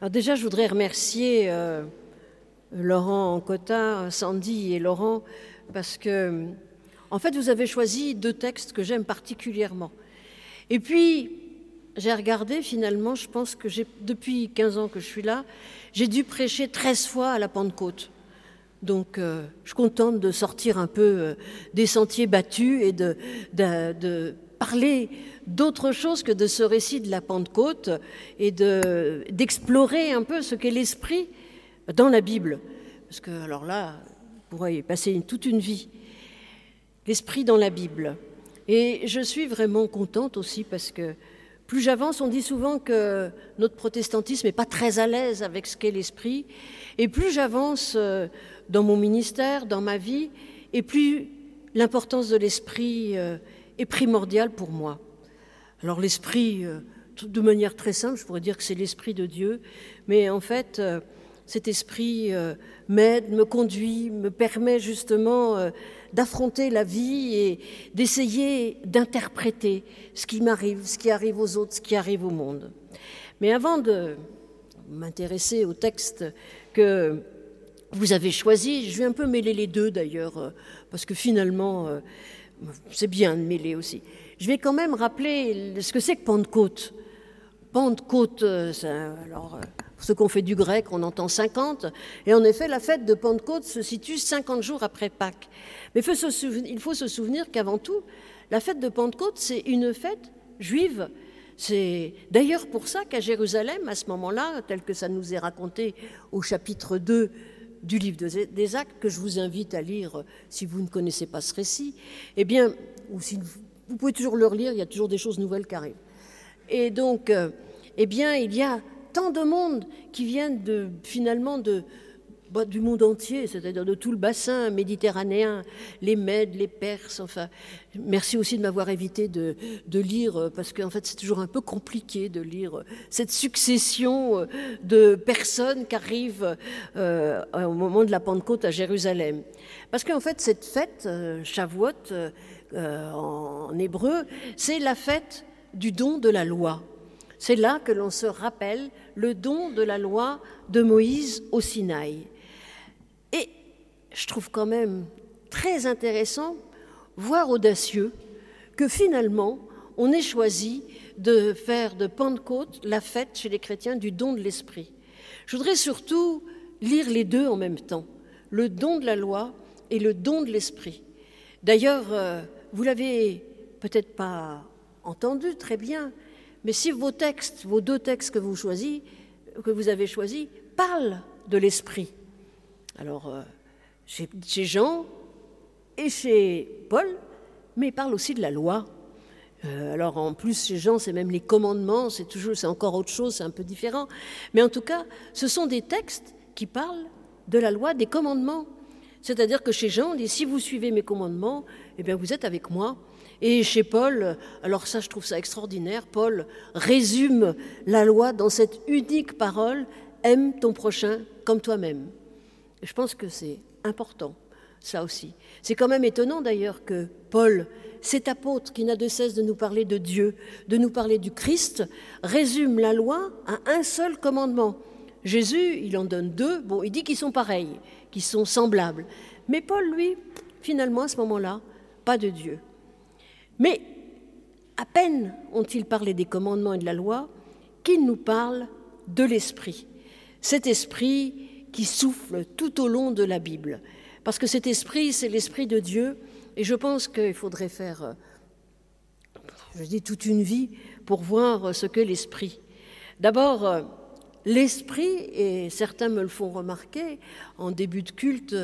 Alors déjà, je voudrais remercier euh, Laurent Cotta, Sandy et Laurent, parce que, en fait, vous avez choisi deux textes que j'aime particulièrement. Et puis, j'ai regardé, finalement, je pense que depuis 15 ans que je suis là, j'ai dû prêcher 13 fois à la Pentecôte. Donc, euh, je suis contente de sortir un peu euh, des sentiers battus et de parler d'autre chose que de ce récit de la Pentecôte et d'explorer un peu ce qu'est l'esprit dans la Bible. Parce que, alors là, on pourrait y passer toute une vie. L'esprit dans la Bible. Et je suis vraiment contente aussi parce que plus j'avance, on dit souvent que notre protestantisme n'est pas très à l'aise avec ce qu'est l'esprit. Et plus j'avance euh, dans mon ministère, dans ma vie, et plus l'importance de l'esprit euh, est primordiale pour moi. Alors l'esprit, euh, de manière très simple, je pourrais dire que c'est l'esprit de Dieu, mais en fait, euh, cet esprit euh, m'aide, me conduit, me permet justement d'affronter la vie et d'essayer d'interpréter ce qui m'arrive, ce qui arrive aux autres, ce qui arrive au monde. Mais avant de m'intéresser au texte que vous avez choisi, je vais un peu mêler les deux d'ailleurs, parce que finalement, c'est bien de mêler aussi je vais quand même rappeler ce que c'est que Pentecôte. Pentecôte, euh, alors, euh, pour ceux qui ont fait du grec, on entend 50, et en effet, la fête de Pentecôte se situe 50 jours après Pâques. Mais il faut se souvenir qu'avant tout, la fête de Pentecôte, c'est une fête juive. C'est d'ailleurs pour ça qu'à Jérusalem, à ce moment-là, tel que ça nous est raconté au chapitre 2 du livre des Actes, que je vous invite à lire si vous ne connaissez pas ce récit, eh bien, ou si vous pouvez toujours le relire, il y a toujours des choses nouvelles qui arrivent. Et donc, euh, eh bien, il y a tant de monde qui viennent de, finalement de, bah, du monde entier, c'est-à-dire de tout le bassin méditerranéen, les Mèdes, les Perses, enfin. Merci aussi de m'avoir évité de, lire, euh, parce qu'en fait c'est toujours un peu compliqué de lire cette succession euh, de personnes qui arrivent au moment de la Pentecôte à Jérusalem. Parce qu'en fait cette fête, euh, Shavuot, euh, en hébreu, c'est la fête du don de la loi. C'est là que l'on se rappelle le don de la loi de Moïse au Sinaï. Je trouve quand même très intéressant, voire audacieux, que finalement, on ait choisi de faire de Pentecôte la fête chez les chrétiens du don de l'Esprit. Je voudrais surtout lire les deux en même temps, le don de la loi et le don de l'Esprit. D'ailleurs, euh, vous l'avez peut-être pas entendu très bien, mais si vos textes, vos deux textes que vous, que vous avez choisis, parlent de l'esprit, alors chez, Jean et chez Paul, mais ils parlent aussi de la loi. Euh, alors en plus chez Jean, c'est même les commandements, c'est toujours, c'est encore autre chose, c'est un peu différent. Mais en tout cas, ce sont des textes qui parlent de la loi, des commandements. C'est-à-dire que chez Jean, on dit si vous suivez mes commandements, eh bien vous êtes avec moi. Et chez Paul, alors ça je trouve ça extraordinaire, Paul résume la loi dans cette unique parole, aime ton prochain comme toi-même. Je pense que c'est important, ça aussi. C'est quand même étonnant d'ailleurs que Paul, cet apôtre qui n'a de cesse de nous parler de Dieu, de nous parler du Christ, résume la loi à un seul commandement. Jésus, il en donne deux, bon, il dit qu'ils sont pareils, qu'ils sont semblables. Mais Paul, lui, finalement, à ce moment-là, pas de Dieu. Mais à peine ont-ils parlé des commandements et de la loi qu'ils nous parlent de l'Esprit. Cet Esprit qui souffle tout au long de la Bible. Parce que cet Esprit, c'est l'Esprit de Dieu. Et je pense qu'il faudrait faire, je dis, toute une vie pour voir ce qu'est l'Esprit. D'abord, L'esprit, et certains me le font remarquer, en début de culte,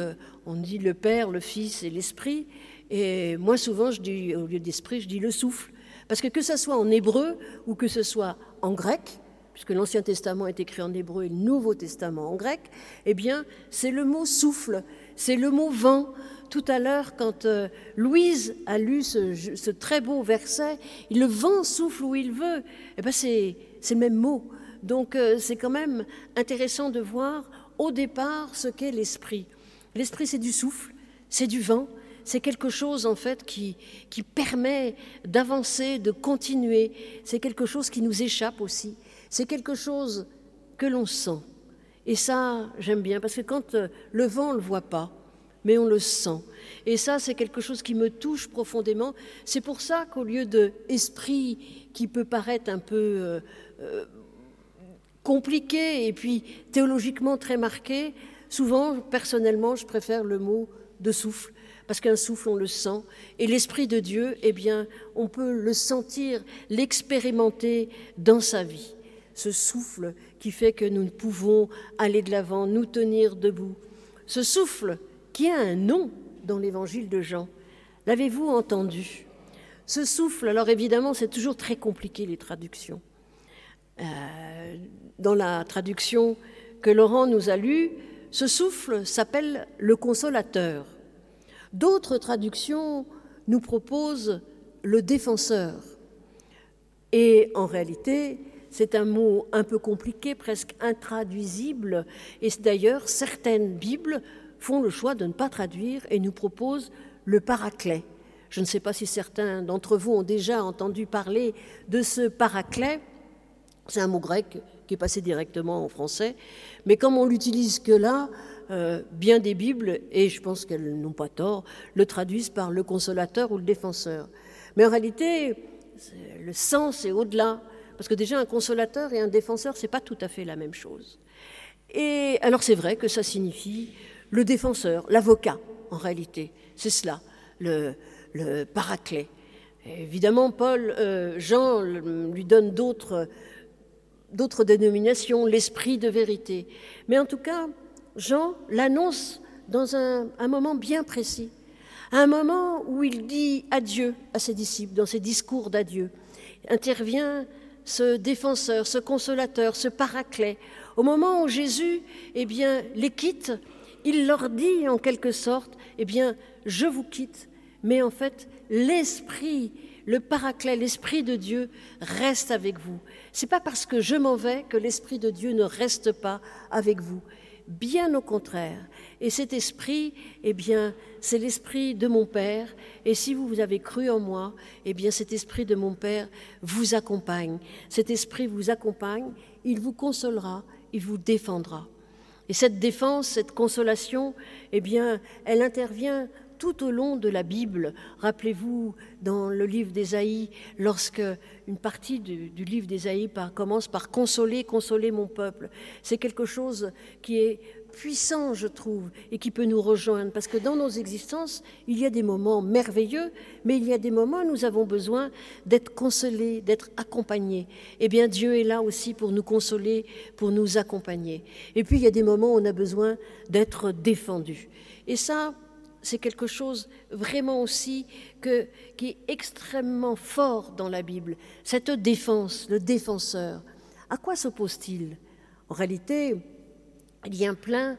on dit le Père, le Fils et l'Esprit, et moi souvent, je dis, au lieu d'esprit, je dis le souffle. Parce que que ce soit en hébreu ou que ce soit en grec, puisque l'Ancien Testament est écrit en hébreu et le Nouveau Testament en grec, eh bien, c'est le mot souffle, c'est le mot vent. Tout à l'heure, quand euh, Louise a lu ce, très beau verset, le vent souffle où il veut, eh bien, c'est le même mot. Donc euh, c'est quand même intéressant de voir au départ ce qu'est l'esprit. L'esprit, c'est du souffle, c'est du vent, c'est quelque chose en fait qui, qui permet d'avancer, de continuer, c'est quelque chose qui nous échappe aussi, c'est quelque chose que l'on sent. Et ça, j'aime bien, parce que quand euh, le vent, on ne le voit pas, mais on le sent. Et ça, c'est quelque chose qui me touche profondément. C'est pour ça qu'au lieu de esprit qui peut paraître un peu euh, euh, compliqué et puis théologiquement très marqué, souvent, personnellement, je préfère le mot de souffle parce qu'un souffle, on le sent. Et l'Esprit de Dieu, eh bien, on peut le sentir, l'expérimenter dans sa vie. Ce souffle qui fait que nous pouvons aller de l'avant, nous tenir debout. Ce souffle qui a un nom dans l'évangile de Jean. L'avez-vous entendu? Ce souffle, alors évidemment, c'est toujours très compliqué les traductions. Euh, dans la traduction que Laurent nous a lue, ce souffle s'appelle le consolateur. D'autres traductions nous proposent le défenseur. Et en réalité, c'est un mot un peu compliqué, presque intraduisible, et d'ailleurs certaines Bibles font le choix de ne pas traduire et nous proposent le paraclet. Je ne sais pas si certains d'entre vous ont déjà entendu parler de ce paraclet. C'est un mot grec qui est passé directement en français, mais comme on l'utilise que là, euh, bien des Bibles, et je pense qu'elles n'ont pas tort, le traduisent par le consolateur ou le défenseur. Mais en réalité, le sens est au-delà, parce que déjà un consolateur et un défenseur, c'est pas tout à fait la même chose. Et alors c'est vrai que ça signifie le défenseur, l'avocat, en réalité, c'est cela, le, le paraclet. évidemment, Paul, euh, Jean lui donne d'autres d'autres dénominations, l'esprit de vérité. Mais en tout cas, Jean l'annonce dans un, moment bien précis, un moment où il dit adieu à ses disciples, dans ses discours d'adieu. Intervient ce défenseur, ce consolateur, ce paraclet. Au moment où Jésus eh bien, les quitte, il leur dit en quelque sorte, eh bien, je vous quitte, mais en fait, l'Esprit, le paraclet, l'Esprit de Dieu reste avec vous. C'est pas parce que je m'en vais que l'Esprit de Dieu ne reste pas avec vous bien au contraire. Et cet esprit, eh bien, c'est l'esprit de mon Père. Et si vous avez cru en moi, eh bien, cet esprit de mon Père vous accompagne. Cet esprit vous accompagne, il vous consolera, il vous défendra. Et cette défense, cette consolation, eh bien, elle intervient tout au long de la Bible. Rappelez-vous, dans le livre d'Ésaïe, lorsque une partie du, livre d'Ésaïe commence par consoler, consoler mon peuple, c'est quelque chose qui est puissant, je trouve, et qui peut nous rejoindre, parce que dans nos existences, il y a des moments merveilleux, mais il y a des moments où nous avons besoin d'être consolés, d'être accompagnés. Eh bien, Dieu est là aussi pour nous consoler, pour nous accompagner. Et puis, il y a des moments où on a besoin d'être défendu. Et ça, c'est quelque chose vraiment aussi qui est extrêmement fort dans la Bible. Cette défense, le défenseur. À quoi s'oppose-t-il? En réalité, il y a un plein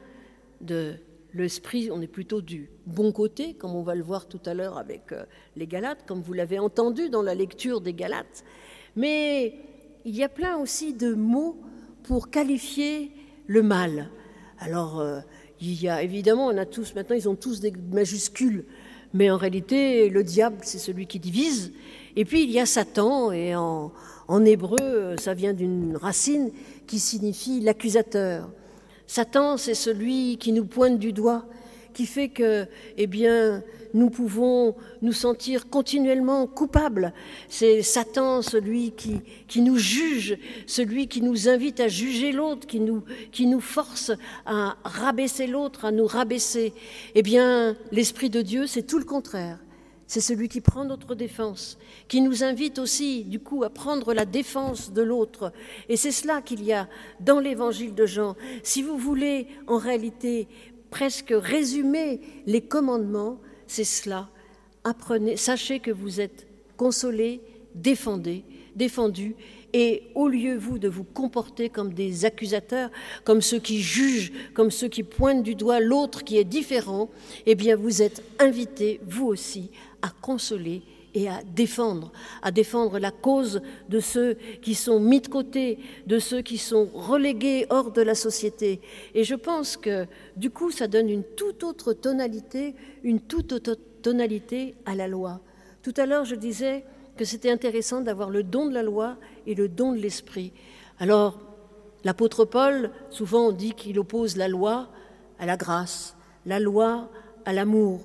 de l'esprit, on est plutôt du bon côté, comme on va le voir tout à l'heure avec euh, les Galates, comme vous l'avez entendu dans la lecture des Galates. Mais il y a plein aussi de mots pour qualifier le mal. Alors, euh, il y a évidemment, on a tous maintenant, ils ont tous des majuscules, mais en réalité, le diable, c'est celui qui divise. Et puis il y a Satan, et en, en hébreu, ça vient d'une racine qui signifie l'accusateur. Satan, c'est celui qui nous pointe du doigt, qui fait que, eh bien, nous pouvons nous sentir continuellement coupables. C'est Satan, celui qui, qui nous juge, celui qui nous invite à juger l'autre, qui nous, qui nous force à rabaisser l'autre, à nous rabaisser. Eh bien, l'Esprit de Dieu, c'est tout le contraire. C'est celui qui prend notre défense, qui nous invite aussi, du coup, à prendre la défense de l'autre. Et c'est cela qu'il y a dans l'évangile de Jean. Si vous voulez, en réalité, presque résumer les commandements, c'est cela. Apprenez, sachez que vous êtes consolés, défendés, défendus, et au lieu, vous, de vous comporter comme des accusateurs, comme ceux qui jugent, comme ceux qui pointent du doigt l'autre qui est différent, eh bien, vous êtes invités, vous aussi, à consoler et à défendre, à défendre la cause de ceux qui sont mis de côté, de ceux qui sont relégués hors de la société. Et je pense que du coup, ça donne une toute autre tonalité, une toute autre tonalité à la loi. Tout à l'heure, je disais que c'était intéressant d'avoir le don de la loi et le don de l'esprit. Alors, L'apôtre Paul, souvent on dit qu'il oppose la loi à la grâce, la loi à l'amour.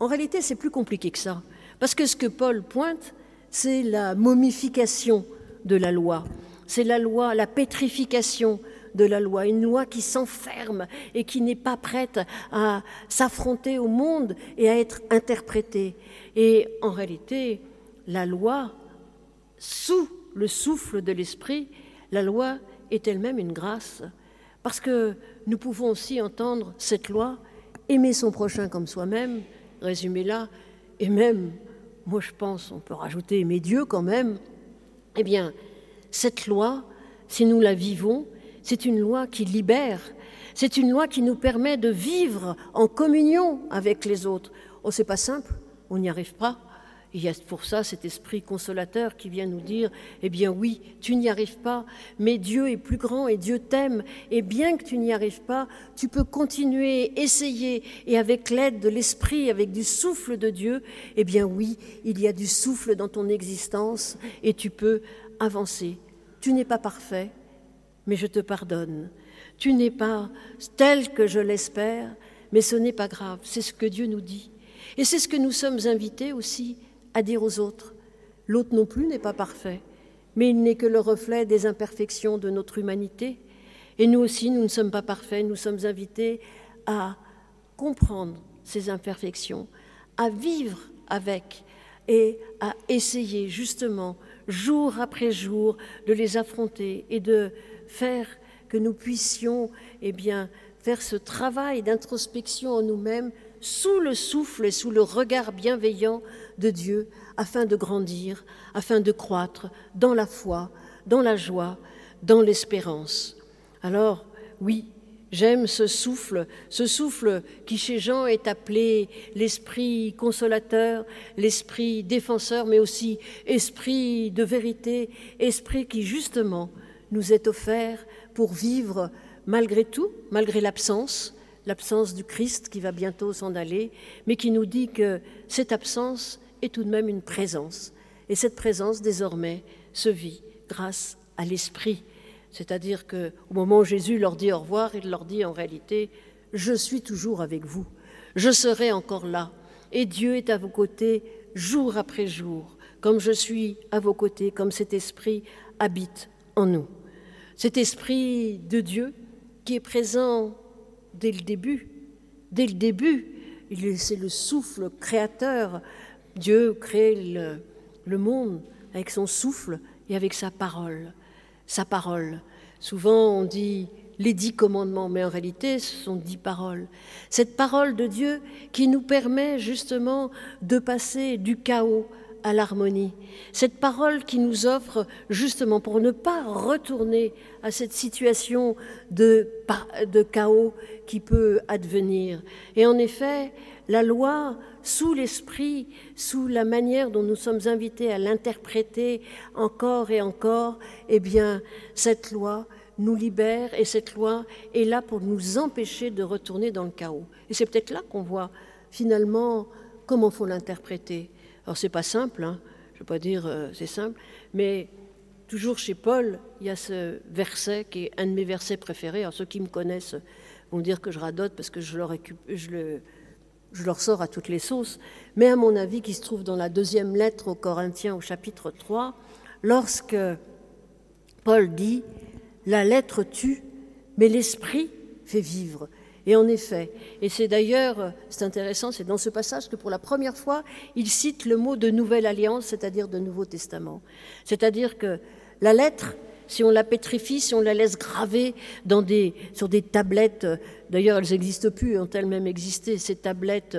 En réalité, c'est plus compliqué que ça. Parce que ce que Paul pointe, c'est la momification de la loi. C'est la loi, la pétrification de la loi, une loi qui s'enferme et qui n'est pas prête à s'affronter au monde et à être interprétée. Et en réalité, la loi, sous le souffle de l'esprit, la loi est elle-même une grâce, parce que nous pouvons aussi entendre cette loi, aimer son prochain comme soi-même, résumé là, et même, moi je pense, on peut rajouter aimer Dieu quand même, eh bien, cette loi, si nous la vivons, c'est une loi qui libère, c'est une loi qui nous permet de vivre en communion avec les autres. Oh, c'est pas simple, on n'y arrive pas. Il y a pour ça cet esprit consolateur qui vient nous dire, eh bien oui, tu n'y arrives pas, mais Dieu est plus grand et Dieu t'aime, et bien que tu n'y arrives pas, tu peux continuer, essayer, et avec l'aide de l'esprit, avec du souffle de Dieu, eh bien oui, il y a du souffle dans ton existence, et tu peux avancer. Tu n'es pas parfait, mais je te pardonne. Tu n'es pas tel que je l'espère, mais ce n'est pas grave, c'est ce que Dieu nous dit. Et c'est ce que nous sommes invités aussi à dire aux autres. L'autre non plus n'est pas parfait, mais il n'est que le reflet des imperfections de notre humanité. Et nous aussi, nous ne sommes pas parfaits, nous sommes invités à comprendre ces imperfections, à vivre avec et à essayer justement, jour après jour, de les affronter et de faire que nous puissions eh bien, faire ce travail d'introspection en nous-mêmes sous le souffle et sous le regard bienveillant de Dieu, afin de grandir, afin de croître dans la foi, dans la joie, dans l'espérance. Alors, oui, j'aime ce souffle, ce souffle qui chez Jean est appelé l'esprit consolateur, l'esprit défenseur, mais aussi esprit de vérité, esprit qui justement nous est offert pour vivre malgré tout, malgré l'absence, l'absence du Christ qui va bientôt s'en aller, mais qui nous dit que cette absence est tout de même une présence. Et cette présence, désormais, se vit grâce à l'Esprit. C'est-à-dire qu'au moment où Jésus leur dit au revoir, il leur dit en réalité, je suis toujours avec vous, je serai encore là, et Dieu est à vos côtés jour après jour, comme je suis à vos côtés, comme cet Esprit habite en nous. Cet Esprit de Dieu qui est présent dès le début. Dès le début, c'est le souffle créateur. Dieu crée le, monde avec son souffle et avec sa parole. Sa parole. Souvent, on dit les dix commandements, mais en réalité, ce sont dix paroles. Cette parole de Dieu qui nous permet justement de passer du chaos à l'harmonie. Cette parole qui nous offre justement pour ne pas retourner à cette situation de, de chaos qui peut advenir. Et en effet, la loi, sous l'esprit, sous la manière dont nous sommes invités à l'interpréter encore et encore, eh bien, cette loi nous libère et cette loi est là pour nous empêcher de retourner dans le chaos. Et c'est peut-être là qu'on voit finalement comment faut l'interpréter. Alors c'est pas simple, hein. je ne veux pas dire euh, c'est simple, mais toujours chez Paul, il y a ce verset qui est un de mes versets préférés. Alors ceux qui me connaissent vont dire que je radote parce que je, je leur sors à toutes les sauces, mais à mon avis qui se trouve dans la deuxième lettre aux Corinthiens au chapitre 3, lorsque Paul dit, la lettre tue, mais l'esprit fait vivre. Et en effet, et c'est d'ailleurs, c'est intéressant, c'est dans ce passage que pour la première fois, il cite le mot de nouvelle alliance, c'est-à-dire de Nouveau Testament. C'est-à-dire que la lettre, si on la pétrifie, si on la laisse graver dans des, sur des tablettes, d'ailleurs elles n'existent plus, ont elles même existé, ces tablettes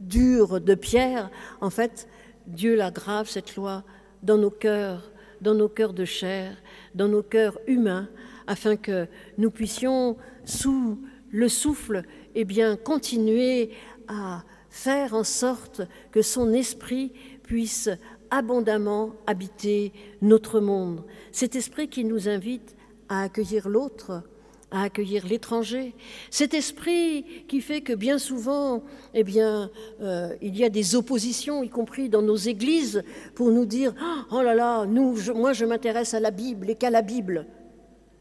dures de pierre, en fait, Dieu la grave, cette loi, dans nos cœurs, dans nos cœurs de chair, dans nos cœurs humains, afin que nous puissions, sous le souffle, eh bien, continuer à faire en sorte que son esprit puisse abondamment habiter notre monde. Cet esprit qui nous invite à accueillir l'autre, à accueillir l'étranger. Cet esprit qui fait que bien souvent, eh bien, euh, il y a des oppositions, y compris dans nos églises, pour nous dire oh là là, nous, moi, je m'intéresse à la Bible et qu'à la Bible.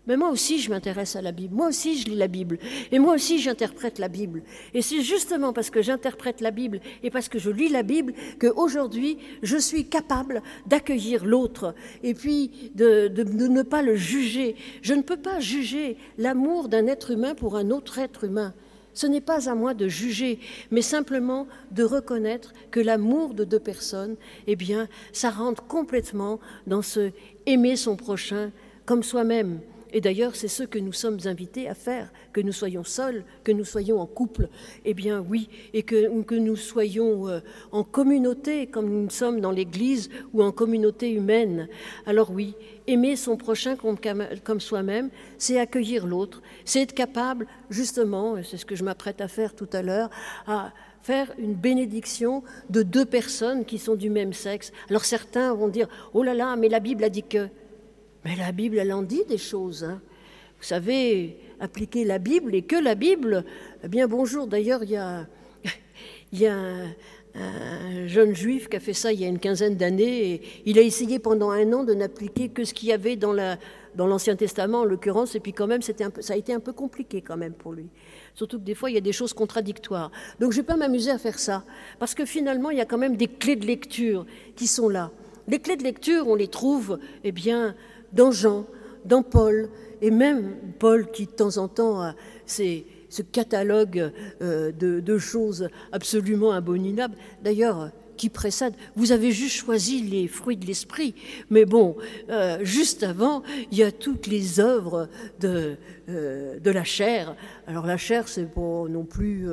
Mais moi aussi, je m'intéresse à la Bible. Moi aussi, je lis la Bible. Et moi aussi, j'interprète la Bible. Et c'est justement parce que j'interprète la Bible et parce que je lis la Bible qu'aujourd'hui, je suis capable d'accueillir l'autre et puis de, ne pas le juger. Je ne peux pas juger l'amour d'un être humain pour un autre être humain. Ce n'est pas à moi de juger, mais simplement de reconnaître que l'amour de deux personnes, eh bien, ça rentre complètement dans ce aimer son prochain comme soi-même. Et d'ailleurs, c'est ce que nous sommes invités à faire, que nous soyons seuls, que nous soyons en couple, eh bien oui, et que, nous soyons euh, en communauté, comme nous sommes dans l'Église, ou en communauté humaine. Alors oui, aimer son prochain comme, soi-même, c'est accueillir l'autre, c'est être capable, justement, c'est ce que je m'apprête à faire tout à l'heure, à faire une bénédiction de deux personnes qui sont du même sexe. Alors certains vont dire, oh là là, mais la Bible a dit que... Mais la Bible, elle en dit des choses. Hein. Vous savez, appliquer la Bible et que la Bible, eh bien bonjour, d'ailleurs, il y a, y a un, jeune juif qui a fait ça il y a une quinzaine d'années et il a essayé pendant un an de n'appliquer que ce qu'il y avait dans la, dans l'Ancien Testament en l'occurrence, et puis quand même, un peu, ça a été un peu compliqué quand même pour lui. Surtout que des fois, il y a des choses contradictoires. Donc je ne vais pas m'amuser à faire ça, parce que finalement, il y a quand même des clés de lecture qui sont là. Les clés de lecture, on les trouve, eh bien, dans Jean, dans Paul, et même Paul qui de temps en temps a ce catalogue euh, de, choses absolument abominables, d'ailleurs qui précède. Vous avez juste choisi les fruits de l'esprit, mais bon, euh, juste avant, il y a toutes les œuvres de, euh, de la chair. Alors la chair, c'est pas non plus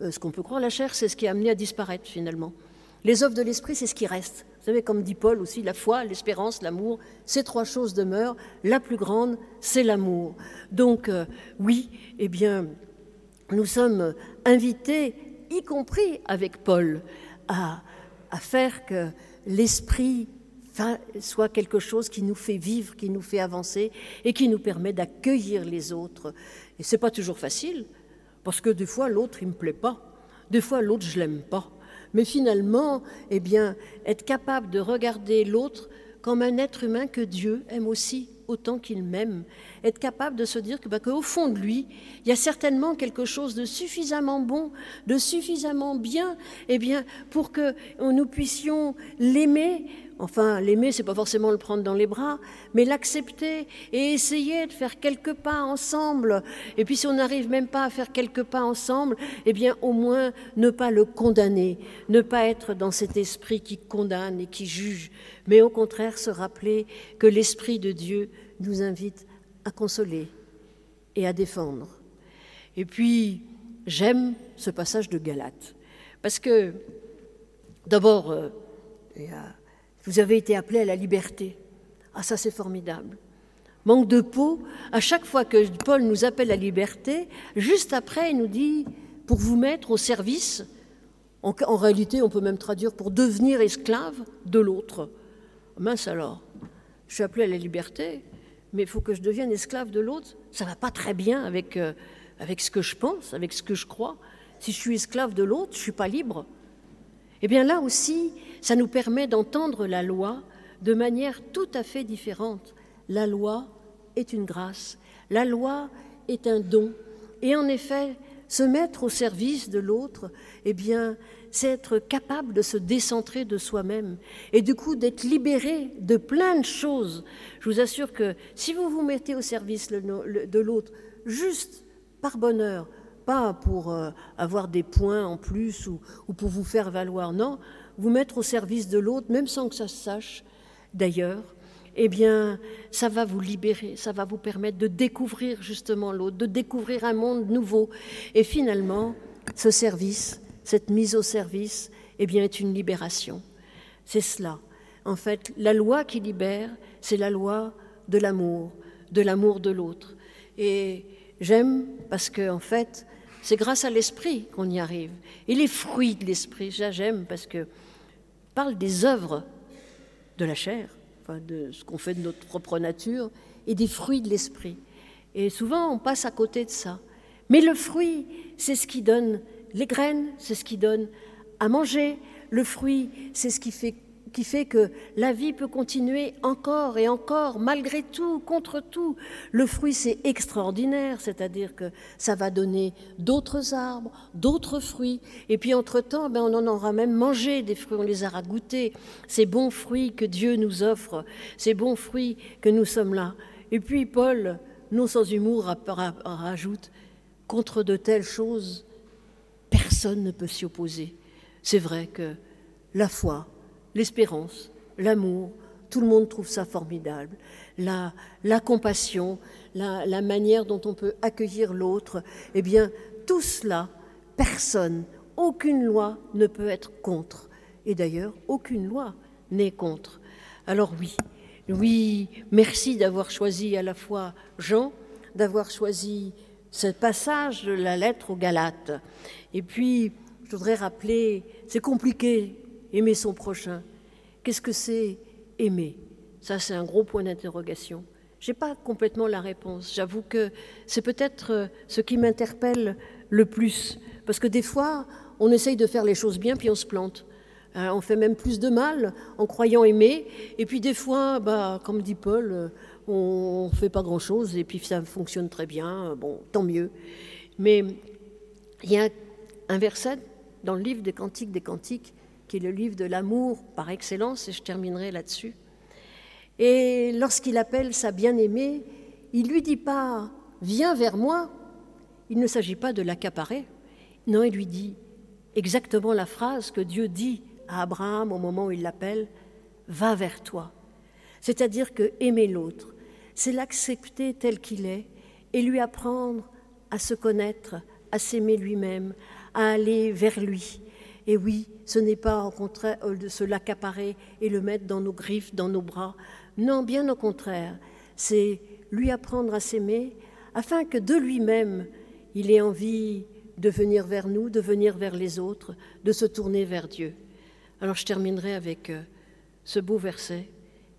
ce qu'on peut croire. La chair, c'est ce qui est amené à disparaître finalement. Les œuvres de l'esprit, c'est ce qui reste. Vous savez, comme dit Paul aussi, la foi, l'espérance, l'amour, ces trois choses demeurent. La plus grande, c'est l'amour. Donc, euh, oui, eh bien, nous sommes invités, y compris avec Paul, à, à faire que l'esprit soit quelque chose qui nous fait vivre, qui nous fait avancer et qui nous permet d'accueillir les autres. Et c'est pas toujours facile, parce que des fois l'autre il me plaît pas, des fois l'autre je l'aime pas mais finalement, eh être capable de regarder l'autre comme un être humain que Dieu aime aussi autant qu'il m'aime, être capable de se dire que, bah, qu'au fond de lui, il y a certainement quelque chose de suffisamment bon, de suffisamment bien, eh bien, pour que nous puissions l'aimer Enfin, l'aimer, c'est pas forcément le prendre dans les bras, mais l'accepter et essayer de faire quelques pas ensemble. Et puis, si on n'arrive même pas à faire quelques pas ensemble, eh bien, au moins ne pas le condamner, ne pas être dans cet esprit qui condamne et qui juge, mais au contraire se rappeler que l'esprit de Dieu nous invite à consoler et à défendre. Et puis, j'aime ce passage de Galate, parce que, d'abord, euh, vous avez été appelé à la liberté. Ah, ça c'est formidable. Manque de peau, à chaque fois que Paul nous appelle à la liberté, juste après, il nous dit pour vous mettre au service, en, réalité, on peut même traduire pour devenir esclave de l'autre. Mince alors, je suis appelé à la liberté, mais il faut que je devienne esclave de l'autre. Ça va pas très bien avec, euh, avec ce que je pense, avec ce que je crois. Si je suis esclave de l'autre, je ne suis pas libre. Eh bien là aussi, ça nous permet d'entendre la loi de manière tout à fait différente. La loi est une grâce, la loi est un don. Et en effet, se mettre au service de l'autre, eh bien, c'est être capable de se décentrer de soi-même et du coup d'être libéré de plein de choses. Je vous assure que si vous vous mettez au service de l'autre juste par bonheur, pas pour euh, avoir des points en plus ou, pour vous faire valoir, non, vous mettre au service de l'autre, même sans que ça se sache d'ailleurs, eh bien, ça va vous libérer, ça va vous permettre de découvrir justement l'autre, de découvrir un monde nouveau. Et finalement, ce service, cette mise au service, eh bien, est une libération. C'est cela. En fait, la loi qui libère, c'est la loi de l'amour, de l'amour de l'autre. Et j'aime parce que, en fait, c'est grâce à l'esprit qu'on y arrive. Et les fruits de l'esprit, j'aime parce que parle des œuvres de la chair, de ce qu'on fait de notre propre nature, et des fruits de l'esprit. Et souvent, on passe à côté de ça. Mais le fruit, c'est ce qui donne les graines, c'est ce qui donne à manger. Le fruit, c'est ce qui fait qui fait que la vie peut continuer encore et encore, malgré tout, contre tout. Le fruit, c'est extraordinaire, c'est-à-dire que ça va donner d'autres arbres, d'autres fruits. Et puis, entre-temps, ben, on en aura même mangé des fruits, on les aura goûtés. Ces bons fruits que Dieu nous offre, ces bons fruits que nous sommes là. Et puis, Paul, non sans humour, rajoute contre de telles choses, personne ne peut s'y opposer. C'est vrai que la foi, l'espérance, l'amour, tout le monde trouve ça formidable. La, compassion, la, la, manière dont on peut accueillir l'autre, eh bien, tout cela, personne, aucune loi ne peut être contre. Et d'ailleurs, aucune loi n'est contre. Alors oui, oui, merci d'avoir choisi à la fois Jean, d'avoir choisi ce passage de la lettre aux Galates. Et puis, je voudrais rappeler, c'est compliqué aimer son prochain. Qu'est-ce que c'est aimer? Ça, c'est un gros point d'interrogation. Je n'ai pas complètement la réponse. J'avoue que c'est peut-être euh, ce qui m'interpelle le plus. Parce que des fois, on essaye de faire les choses bien, puis on se plante. Euh, on fait même plus de mal en croyant aimer. Et puis des fois, bah, comme dit Paul, euh, on ne fait pas grand-chose et puis ça fonctionne très bien. Bon, tant mieux. Mais il y a un verset dans le livre des Cantiques des Cantiques qui est le livre de l'amour par excellence, et je terminerai là-dessus. Et lorsqu'il appelle sa bien-aimée, il lui dit pas Viens vers moi. Il ne s'agit pas de l'accaparer. Non, il lui dit exactement la phrase que Dieu dit à Abraham au moment où il l'appelle Va vers toi. C'est-à-dire que aimer l'autre, c'est l'accepter tel qu'il est et lui apprendre à se connaître, à s'aimer lui-même, à aller vers lui, et oui, ce n'est pas au contraire de se l'accaparer et le mettre dans nos griffes, dans nos bras. Non, bien au contraire, c'est lui apprendre à s'aimer afin que de lui-même, il ait envie de venir vers nous, de venir vers les autres, de se tourner vers Dieu. Alors je terminerai avec euh, ce beau verset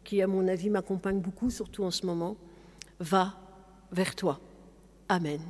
qui, à mon avis, m'accompagne beaucoup, surtout en ce moment. Va vers toi. Amen.